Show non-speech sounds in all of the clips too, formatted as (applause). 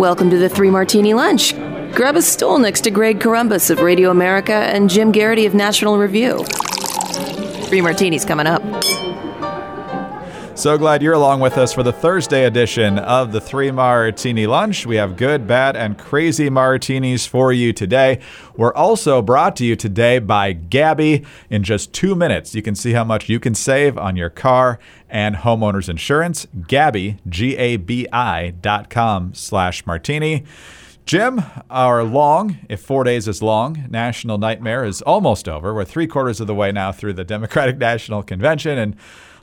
Welcome to the Three Martini Lunch. Grab a stool next to Greg Corombos of Radio America and Jim Geraghty of National Review. Three Martinis coming up. So glad you're along with us for the Thursday edition of the Three Martini Lunch. We have good, bad, and crazy martinis for you today. We're also brought to you today by Gabi. In just two minutes, you can see how much you can save on your car and homeowners insurance. Gabi, G-A-B-I dot com slash martini. Jim, our long, if four days is long, national nightmare is almost over. We're three quarters of the way now through the Democratic (laughs) National Convention, and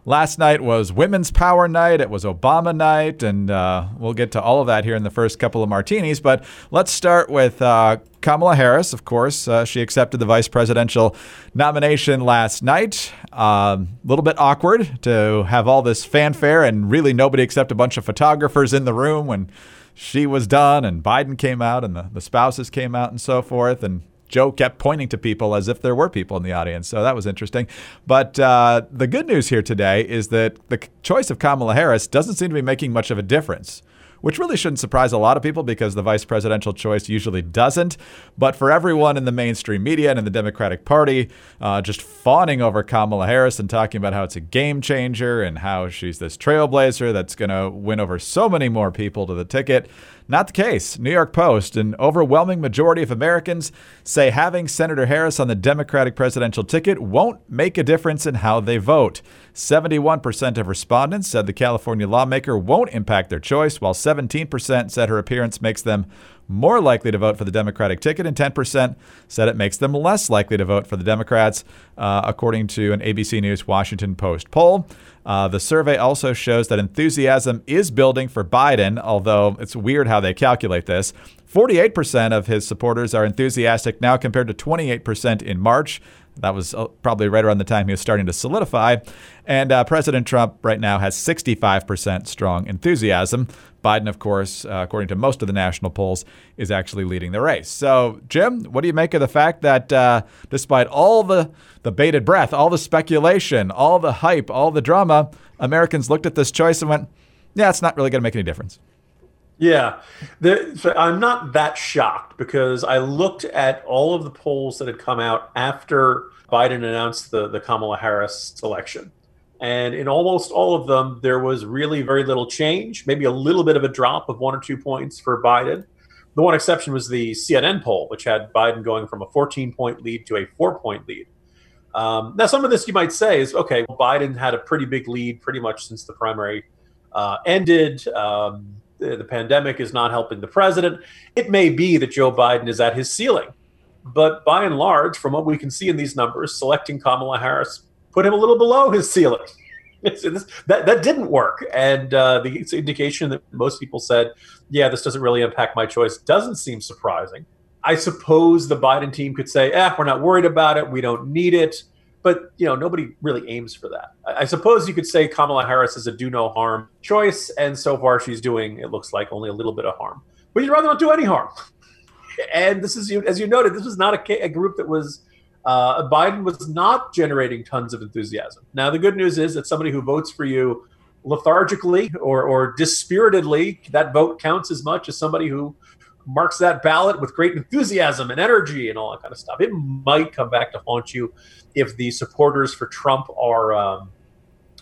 Last night was Women's Power Night. It was Obama Night, and uh, we'll get to all of that here in the first couple of martinis. But let's start with uh, Kamala Harris, of course. Uh, she accepted the vice presidential nomination last night. A um, little bit awkward to have all this fanfare and really nobody except a bunch of photographers in the room when she was done and Biden came out and the, the spouses came out and so forth. And Joe kept pointing to people as if there were people in the audience. So that was interesting. But uh, the good news here today is that the choice of Kamala Harris doesn't seem to be making much of a difference which really shouldn't surprise a lot of people because the vice presidential choice usually doesn't. But for everyone in the mainstream media and in the Democratic Party, uh, just fawning over Kamala Harris and talking about how it's a game changer and how she's this trailblazer that's going to win over so many more people to the ticket. Not the case. New York Post, an overwhelming majority of Americans say having Senator Harris on the Democratic presidential ticket won't make a difference in how they vote. 71% of respondents said the California lawmaker won't impact their choice, while 17% said her appearance makes them more likely to vote for the Democratic ticket, and 10% said it makes them less likely to vote for the Democrats, uh, according to an ABC News Washington Post poll. Uh, the survey also shows that enthusiasm is building for Biden, although it's weird how they calculate this. 48% of his supporters are enthusiastic now compared to 28% in March. That was uh, probably right around the time he was starting to solidify. And uh, President Trump right now has 65% strong enthusiasm. Biden, of course, uh, according to most of the national polls, is actually leading the race. So, Jim, what do you make of the fact that uh, despite all the, the bated breath, all the speculation, all the hype, all the drama, Americans looked at this choice and went, yeah, it's not really going to make any difference? Yeah, so I'm not that shocked because I looked at all of the polls that had come out after Biden announced the, the Kamala Harris election. And in almost all of them, there was really very little change, maybe a little bit of a drop of one or two points for Biden. The one exception was the CNN poll, which had Biden going from a 14 point lead to a four point lead. Um, now, some of this you might say is okay, well, Biden had a pretty big lead pretty much since the primary uh, ended. Um, the, the pandemic is not helping the president. It may be that Joe Biden is at his ceiling. But by and large, from what we can see in these numbers, selecting Kamala Harris put him a little below his ceiling. (laughs) that, that didn't work. And uh, the indication that most people said, yeah, this doesn't really impact my choice, doesn't seem surprising. I suppose the Biden team could say, eh, we're not worried about it. We don't need it but you know nobody really aims for that. I, I, suppose you could say Kamala Harris is a do no harm choice, and so far she's doing it looks like only a little bit of harm. But you'd rather not do any harm. (laughs) and this is as you noted, this was not a, a group that was. Uh, Biden was not generating tons of enthusiasm. Now the good news is that somebody who votes for you lethargically or, or dispiritedly, that vote counts as much as somebody who marks that ballot with great enthusiasm and energy and all that kind of stuff. It might come back to haunt you if the supporters for Trump are um,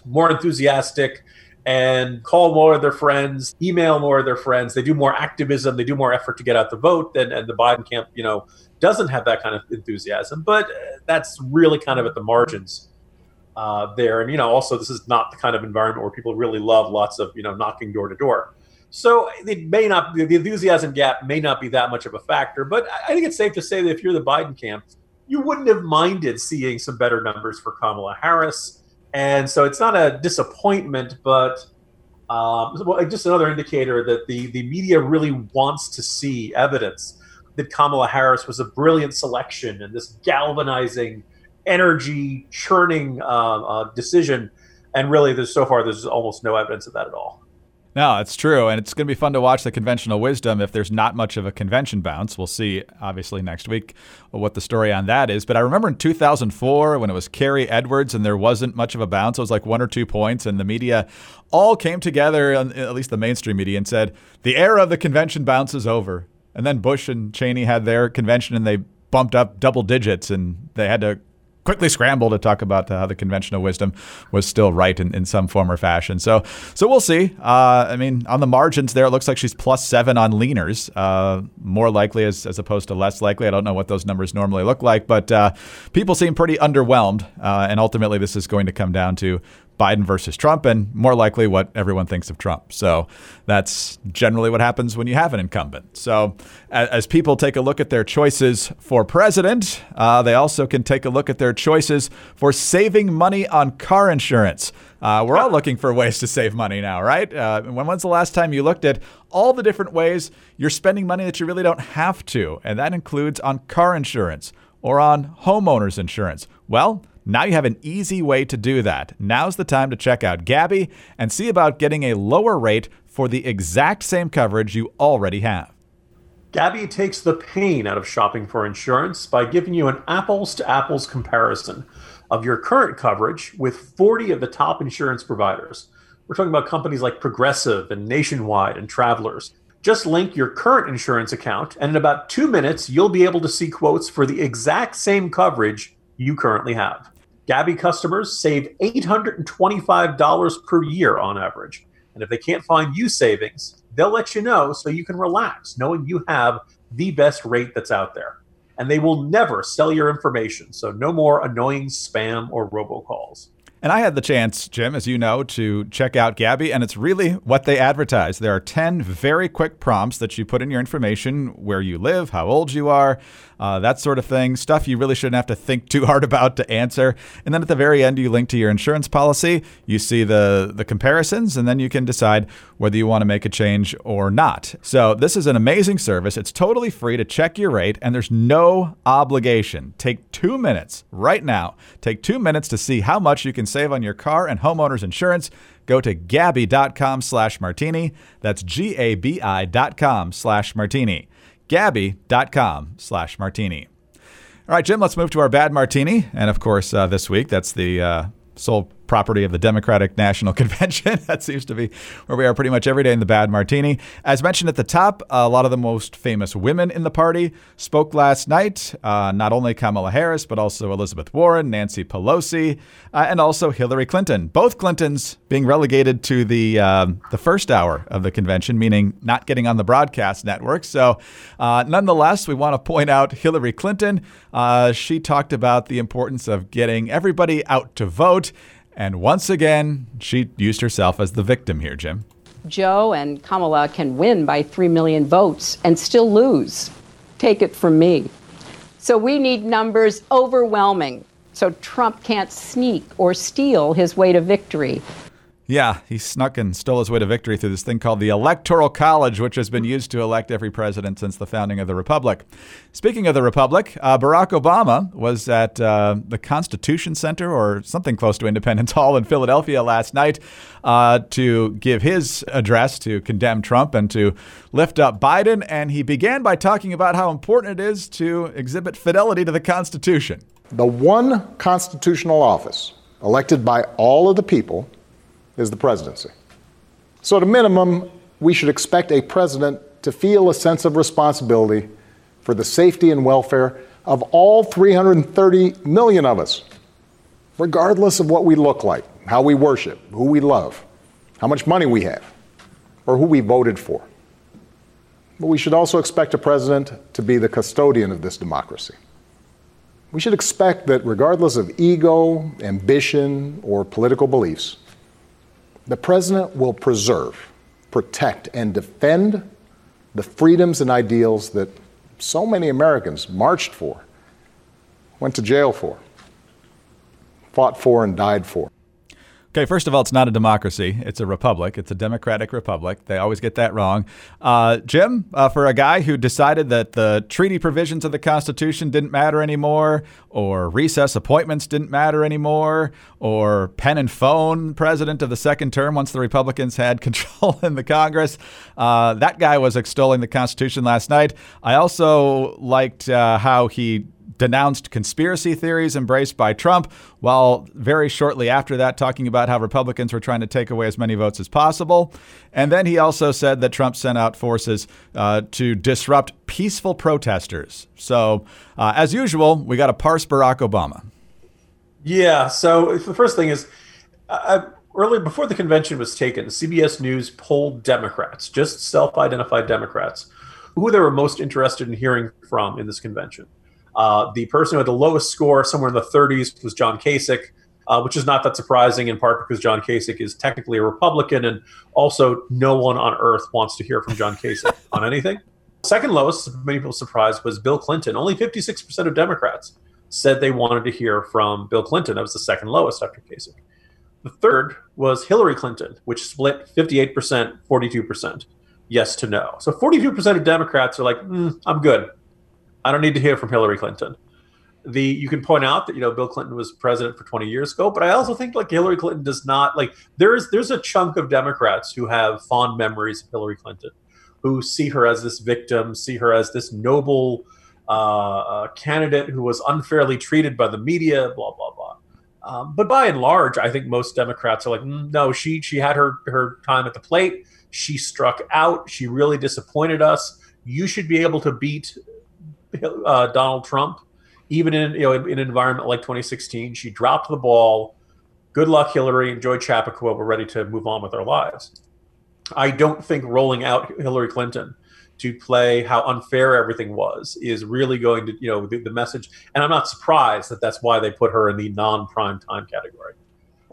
more enthusiastic and call more of their friends, email more of their friends. They do more activism, they do more effort to get out the vote, and, and the Biden camp, you know, doesn't have that kind of enthusiasm. But that's really kind of at the margins uh, there. And you know, also this is not the kind of environment where people really love lots of you know knocking door to door. So it may not the enthusiasm gap may not be that much of a factor, but I think it's safe to say that if you're the Biden camp, you wouldn't have minded seeing some better numbers for Kamala Harris. And so it's not a disappointment, but um, just another indicator that the, the media really wants to see evidence that Kamala Harris was a brilliant selection and this galvanizing, energy churning uh, uh, decision. And really, there's so far there's almost no evidence of that at all. No, it's true. And it's going to be fun to watch the conventional wisdom if there's not much of a convention bounce. We'll see, obviously, next week what the story on that is. But I remember in 2004 when it was Kerry Edwards and there wasn't much of a bounce. It was like one or two points. And the media all came together, at least the mainstream media, and said, the era of the convention bounce is over. And then Bush and Cheney had their convention and they bumped up double digits and they had to quickly scramble to talk about how the conventional wisdom was still right in, in some form or fashion. So, so we'll see. Uh, I mean, on the margins there, it looks like she's plus seven on leaners, uh, more likely as, as opposed to less likely. I don't know what those numbers normally look like, but uh, people seem pretty underwhelmed. Uh, and ultimately, this is going to come down to Biden versus Trump, and more likely what everyone thinks of Trump. So that's generally what happens when you have an incumbent. So as, people take a look at their choices for president, uh, they also can take a look at their choices for saving money on car insurance. Uh, we're all looking for ways to save money now, right? Uh, when was the last time you looked at all the different ways you're spending money that you really don't have to? And that includes on car insurance or on homeowners insurance. Well, now you have an easy way to do that. Now's the time to check out Gabi and see about getting a lower rate for the exact same coverage you already have. Gabi takes the pain out of shopping for insurance by giving you an apples to apples comparison of your current coverage with 40 of the top insurance providers. We're talking about companies like Progressive and Nationwide and Travelers. Just link your current insurance account, and in about two minutes, you'll be able to see quotes for the exact same coverage you currently have. Gabi customers save $825 per year on average. And if they can't find you savings, they'll let you know so you can relax knowing you have the best rate that's out there. And they will never sell your information, so no more annoying spam or robocalls. And I had the chance, Jim, as you know, to check out Gabi, and it's really what they advertise. There are 10 very quick prompts that you put in your information where you live, how old you are, uh, that sort of thing. Stuff you really shouldn't have to think too hard about to answer. And then at the very end, you link to your insurance policy. You see the, the comparisons, and then you can decide whether you want to make a change or not. So this is an amazing service. It's totally free to check your rate, and there's no obligation. Take two minutes right now. Take two minutes to see how much you can save on your car and homeowners insurance, go to gabi.com slash martini. That's G-A-B-I dot com slash martini. Gabi.com slash martini. All right, Jim, let's move to our bad martini. And of course, uh, this week, that's the uh, sole property of the Democratic National (laughs) Convention. that seems to be where we are pretty much every day in the bad martini. As mentioned at the top, a lot of the most famous women in the party spoke last night. Uh, not only Kamala Harris, but also Elizabeth Warren, Nancy Pelosi, uh, and also Hillary Clinton. Both Clintons being relegated to the uh, the first hour of the convention, meaning not getting on the broadcast network. So, uh, nonetheless, we want to point out Hillary Clinton. Uh, she talked about the importance of getting everybody out to vote. And once again, she used herself as the victim here, Jim. Joe and Kamala can win by 3 million votes and still lose. Take it from me. So we need numbers overwhelming so Trump can't sneak or steal his way to victory. Yeah, he snuck and stole his way to victory through this thing called the Electoral College, which has been used to elect every president since the founding of the Republic. Speaking of the Republic, uh, Barack Obama was at uh, the Constitution Center or something close to Independence (laughs) Hall in Philadelphia last night uh, to give his address to condemn Trump and to lift up Biden. And he began by talking about how important it is to exhibit fidelity to the Constitution. The one constitutional office elected by all of the people is the presidency. So, at a minimum, we should expect a president to feel a sense of responsibility for the safety and welfare of all 330 million of us, regardless of what we look like, how we worship, who we love, how much money we have, or who we voted for. But we should also expect a president to be the custodian of this democracy. We should expect that, regardless of ego, ambition, or political beliefs, the president will preserve, protect, and defend the freedoms and ideals that so many Americans marched for, went to jail for, fought for, and died for. Okay, first of all, it's not a democracy. It's a republic. It's a democratic republic. They always get that wrong. Uh, Jim, uh, for a guy who decided that the treaty provisions of the Constitution didn't matter anymore, or recess appointments didn't matter anymore, or pen and phone president of the second term once the Republicans had (laughs) control in the Congress, uh, that guy was extolling the Constitution last night. I also liked uh, how he denounced conspiracy theories embraced by Trump, while very shortly after that, talking about how Republicans were trying to take away as many votes as possible. And then he also said that Trump sent out forces uh, to disrupt peaceful protesters. So, uh, as usual, we got to parse Barack Obama. Yeah. So, the first thing is, uh, earlier before the convention was taken, CBS News polled Democrats, just self identified Democrats, who they were most interested in hearing from in this convention. Uh, the person who had the lowest score, somewhere in the 30s, was John Kasich, uh, which is not that surprising, in part because John Kasich is technically a Republican, and also no one on earth wants to hear from John Kasich (laughs) on anything. Second lowest, many people surprised, was Bill Clinton. Only 56% of Democrats said they wanted to hear from Bill Clinton. That was the second lowest after Kasich. The third was Hillary Clinton, which split 58%, 42% yes to no. So 42% of Democrats are like, mm, I'm good. I don't need to hear from Hillary Clinton. The you can point out that you know Bill Clinton was president for 20 years ago, but I also think like Hillary Clinton does not like there's there's a chunk of Democrats who have fond memories of Hillary Clinton, who see her as this victim, see her as this noble uh, uh, candidate who was unfairly treated by the media, blah blah blah. Um, but by and large, I think most Democrats are like, mm, no, she she had her her time at the plate. She struck out. She really disappointed us. You should be able to beat uh, Donald Trump, even in you know in, in, an environment like 2016. She dropped the ball. Good luck, Hillary. Enjoy Chappaqua. We're ready to move on with our lives. I don't think rolling out Hillary Clinton to play how unfair everything was is really going to you know the, the message. And I'm not surprised that that's why they put her in the non-prime time category.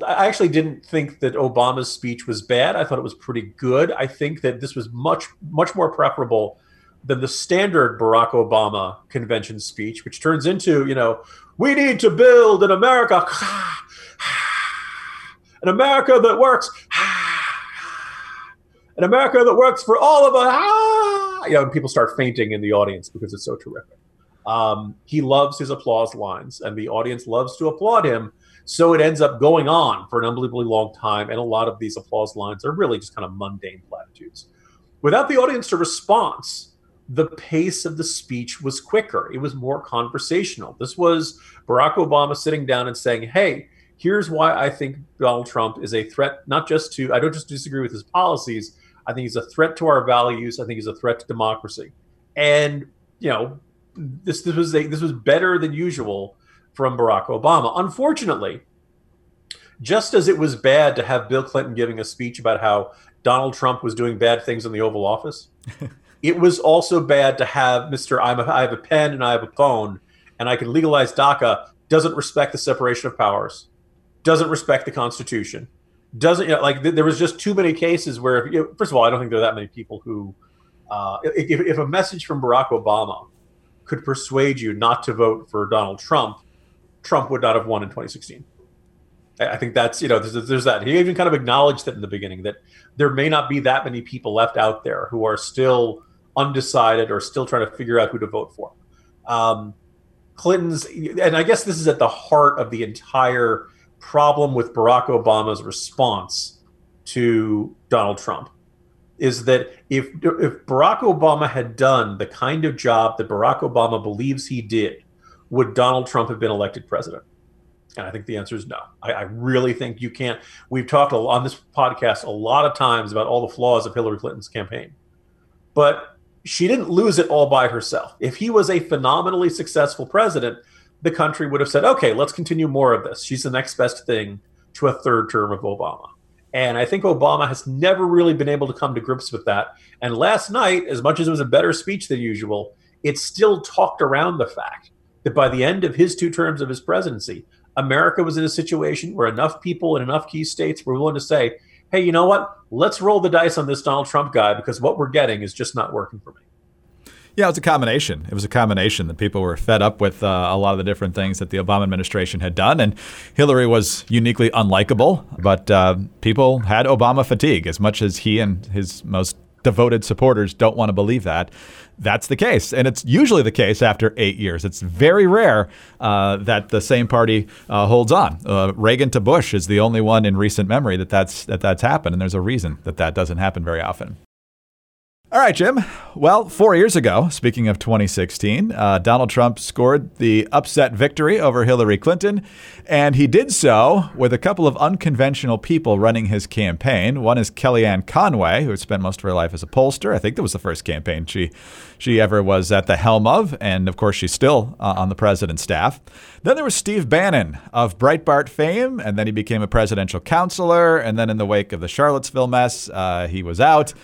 I actually didn't think that Obama's speech was bad. I thought it was pretty good. I think that this was much much more preferable than the standard Barack Obama convention speech, which turns into, you know, we need to build an America, (sighs) an America that works, (sighs) an America that works for all of us. You know, and people start fainting in the audience because it's so terrific. Um, he loves his applause lines, and the audience loves to applaud him. So it ends up going on for an unbelievably long time, and a lot of these applause lines are really just kind of mundane platitudes. Without the audience to response, the pace of the speech was quicker. It was more conversational. This was Barack Obama sitting down and saying, Hey, here's why I think Donald Trump is a threat, not just to, I don't just disagree with his policies. I think he's a threat to our values. I think he's a threat to democracy. And, you know, this, this was a, this was better than usual from Barack Obama. Unfortunately, just as it was bad to have Bill Clinton giving a speech about how Donald Trump was doing bad things in the Oval Office, (laughs) It was also bad to have Mr. I'm a, I have a pen and I have a phone and I can legalize DACA doesn't respect the separation of powers, doesn't respect the Constitution, doesn't you know, like th- there was just too many cases where you know, first of all I don't think there are that many people who uh, if, if a message from Barack Obama could persuade you not to vote for Donald Trump, Trump would not have won in 2016. I think that's you know there's, there's, that. He even kind of acknowledged that in the beginning that there may not be that many people left out there who are still undecided or still trying to figure out who to vote for. Um, Clinton's, and I guess this is at the heart of the entire problem with Barack Obama's response to Donald Trump is that if if Barack Obama had done the kind of job that Barack Obama believes he did, would Donald Trump have been elected president? And I think the answer is no. I, I really think you can't. We've talked on this podcast a lot of times about all the flaws of Hillary Clinton's campaign, but she didn't lose it all by herself. If he was a phenomenally successful president, the country would have said, okay, let's continue more of this. She's the next best thing to a third term of Obama. And I think Obama has never really been able to come to grips with that. And last night, as much as it was a better speech than usual, it still talked around the fact that by the end of his two terms of his presidency, America was in a situation where enough people in enough key states were willing to say, hey, you know what? Let's roll the dice on this Donald Trump guy because what we're getting is just not working for me. Yeah, it was a combination. It was a combination that people were fed up with uh, a lot of the different things that the Obama administration had done. And Hillary was uniquely unlikable, but uh, people had Obama fatigue as much as he and his most devoted supporters don't want to believe that. That's the case. And it's usually the case after eight years. It's very rare uh, that the same party uh, holds on. Uh, Reagan to Bush is the only one in recent memory that that's, that that's happened. And there's a reason that that doesn't happen very often. All right, Jim. Well, four years ago, speaking of 2016, uh, Donald Trump scored the upset victory over Hillary Clinton, and he did so with a couple of unconventional people running his campaign. One is Kellyanne Conway, who had spent most of her life as a pollster. I think that was the first campaign she she ever was at the helm of, and of course, she's still uh, on the president's staff. Then there was Steve Bannon of Breitbart fame, and then he became a presidential counselor, and then in the wake of the Charlottesville mess, uh, he was out.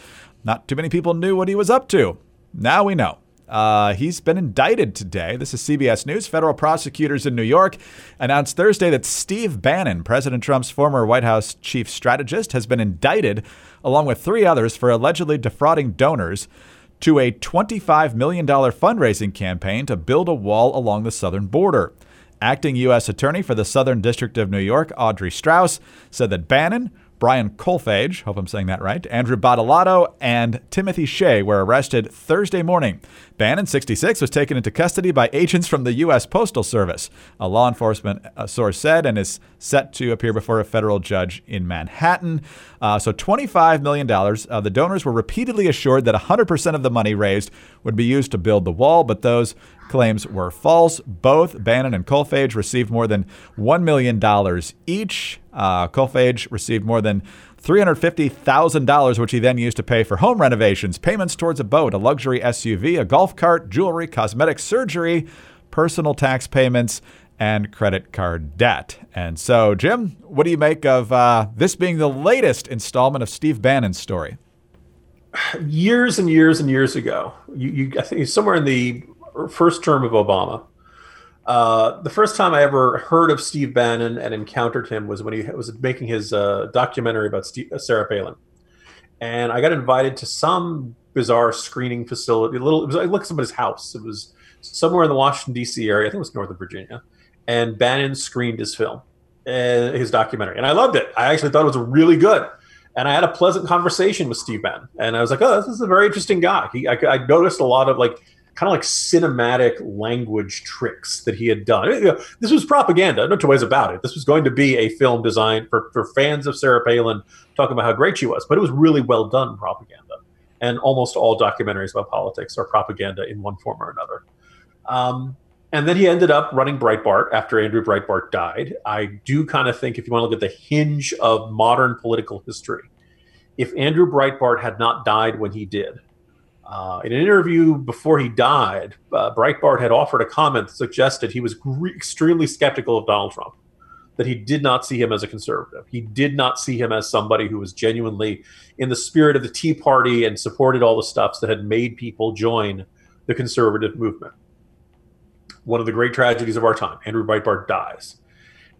Not too many people knew what he was up to. Now we know. Uh, he's been indicted today. This is CBS News. Federal prosecutors in New York announced Thursday that Steve Bannon, President Trump's former White House chief strategist, has been indicted along with three others for allegedly defrauding donors to a $25 million fundraising campaign to build a wall along the southern border. Acting U.S. Attorney for the Southern District of New York, Audrey Strauss, said that Bannon Brian Kolfage, hope I'm saying that right, Andrew Badolato, and Timothy Shea were arrested Thursday morning. Bannon, 66, was taken into custody by agents from the U.S. Postal Service, a law enforcement uh, source said, and is set to appear before a federal judge in Manhattan. Uh, so $25 million. Uh, the donors were repeatedly assured that 100% of the money raised would be used to build the wall, but those claims were false. Both Bannon and Kolfage received more than $1 million each. Uh, received more than $350,000, which he then used to pay for home renovations, payments towards a boat, a luxury SUV, a golf cart, jewelry, cosmetic surgery, personal tax payments, and credit card debt. And so, Jim, what do you make of uh, this being the latest installment of Steve Bannon's story? (sighs) Years and years and years ago, you, you I think somewhere in the first term of Obama, uh, the first time I ever heard of Steve Bannon and encountered him was when he was making his uh, documentary about Steve, uh, Sarah Palin, and I got invited to some bizarre screening facility. A little, it was at somebody's house. It was somewhere in the Washington D.C. area. I think it was Northern Virginia, and Bannon screened his film, uh, his documentary, and I loved it. I actually thought it was really good. And I had a pleasant conversation with Steve Bannon, and I was like, "Oh, this is a very interesting guy." He, I, I noticed a lot of like kind of like cinematic language tricks that he had done. You know, this was propaganda, no two ways about it. This was going to be a film designed for, for fans of Sarah Palin talking about how great she was, but it was really well done propaganda. And almost all documentaries about politics are propaganda in one form or another. Um, and then he ended up running Breitbart after Andrew Breitbart died. I do kind of think, if you want to look at the hinge of modern political history, if Andrew Breitbart had not died when he did, uh, in an interview before he died, uh, Breitbart had offered a comment that suggested he was re- extremely skeptical of Donald Trump, that he did not see him as a conservative. He did not see him as somebody who was genuinely in the spirit of the Tea Party and supported all the stuffs that had made people join the conservative movement. One of the great tragedies of our time, Andrew Breitbart dies.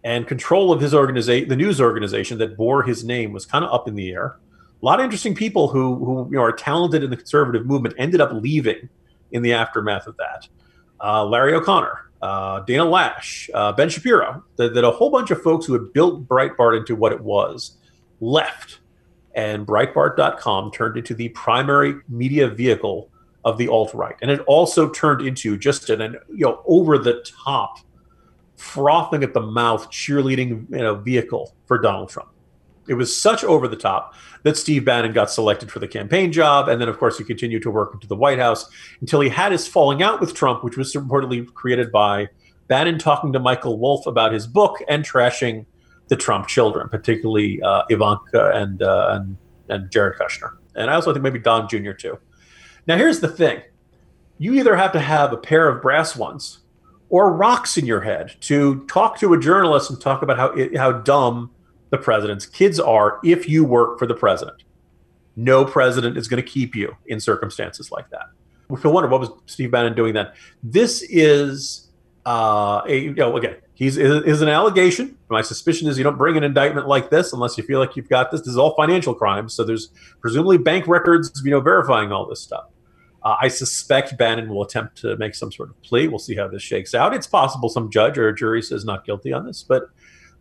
And control of his organization, the news organization that bore his name, was kind of up in the air a lot of interesting people who who you know are talented in the conservative movement ended up leaving in the aftermath of that. Uh, Larry O'Connor, uh, Dana Loesch, uh, Ben Shapiro, that, that, a whole bunch of folks who had built Breitbart into what it was left, and Breitbart.com turned into the primary media vehicle of the alt right, and it also turned into just an, an you know over the top, frothing at the mouth cheerleading you know vehicle for Donald Trump. It was such over the top that Steve Bannon got selected for the campaign job. And then, of course, he continued to work into the White House until he had his falling out with Trump, which was reportedly created by Bannon talking to Michael Wolff about his book and trashing the Trump children, particularly uh, Ivanka and, uh, and, and Jared Kushner. And I also think maybe Don Jr. too. Now, here's the thing you either have to have a pair of brass ones or rocks in your head to talk to a journalist and talk about how, how dumb the president's kids are if you work for the president. No president is going to keep you in circumstances like that. We feel wonder what was Steve Bannon doing then. This is uh, a you know again he's is an allegation. My suspicion is you don't bring an indictment like this unless you feel like you've got this. This is all financial crimes, so there's presumably bank records you know verifying all this stuff. Uh, I suspect Bannon will attempt to make some sort of plea. We'll see how this shakes out. It's possible some judge or jury says not guilty on this, but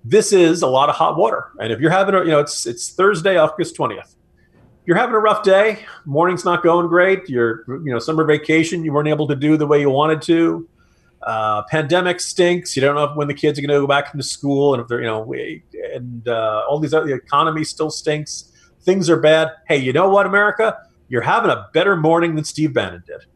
this is a lot of hot water. And if you're having a, you know, it's it's Thursday, August 20th. You're having a rough day. Morning's not going great. You're, you know, summer vacation. You weren't able to do the way you wanted to. Uh, pandemic stinks. You don't know when the kids are going to go back into school, and if they're, you know, and uh, all these other, the economy still stinks. Things are bad. Hey, you know what, America? You're having a better morning than Steve Bannon did.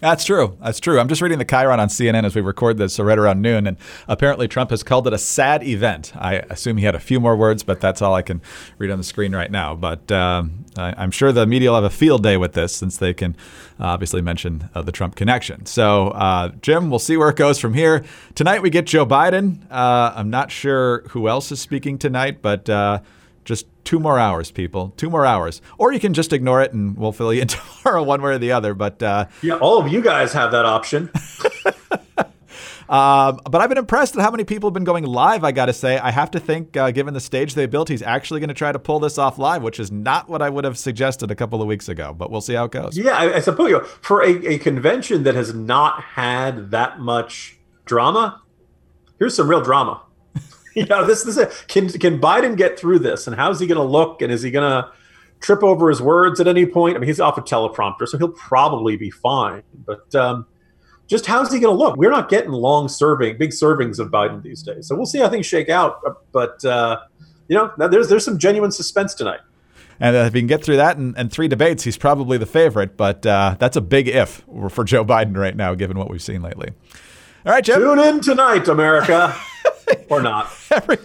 That's true. That's true. I'm just reading the Chyron on CNN as we record this, so right around noon, and apparently Trump has called it a sad event. I assume he had a few more words, but that's all I can read on the screen right now. But um, I, am sure the media will have a field day with this since they can obviously mention uh, the Trump connection. So, uh, Jim, we'll see where it goes from here. Tonight we get Joe Biden. Uh, I'm not sure who else is speaking tonight, but uh, just two more hours, people. Two more hours. Or you can just ignore it and we'll fill you in (laughs) tomorrow, one way or the other. But uh, yeah, all of you guys have that option. (laughs) Um, but I've been impressed at how many people have been going live. I got to say, I have to think, uh, given the stage they built, he's actually going to try to pull this off live, which is not what I would have suggested a couple of weeks ago. But we'll see how it goes. Yeah, I, I suppose you know, for a, a convention that has not had that much drama, here's some real drama. (laughs) you know, this this can can Biden get through this, and how's he going to look, and is he going to trip over his words at any point? I mean, he's off a teleprompter, so he'll probably be fine. But um, just how's he going to look? We're not getting long serving, big servings of Biden these days, so we'll see how things shake out. But uh, you know, there's there's some genuine suspense tonight. And if he can get through that and, and three debates, he's probably the favorite. But uh, that's a big if for Joe Biden right now, given what we've seen lately. All right, Jim. Tune in tonight, America. Or not. (laughs) Every,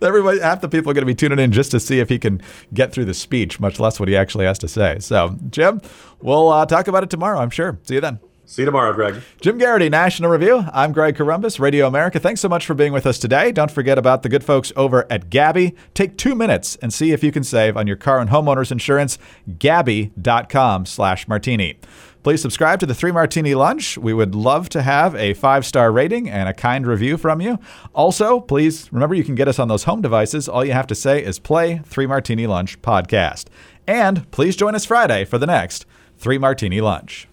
everybody, half the people are going to be tuning in just to see if he can get through the speech, much less what he actually has to say. So, Jim, we'll uh, talk about it tomorrow, I'm sure. See you then. See you tomorrow, Greg. Jim Geraghty, National Review. I'm Greg Corombos, Radio America. Thanks so much for being with us today. Don't forget about the good folks over at Gabi. Take two minutes and see if you can save on your car and homeowners insurance. Gabi.com slash martini. Please subscribe to the Three Martini Lunch. We would love to have a five star rating and a kind review from you. Also, please remember you can get us on those home devices. All you have to say is play Three Martini Lunch podcast. And please join us Friday for the next Three Martini Lunch.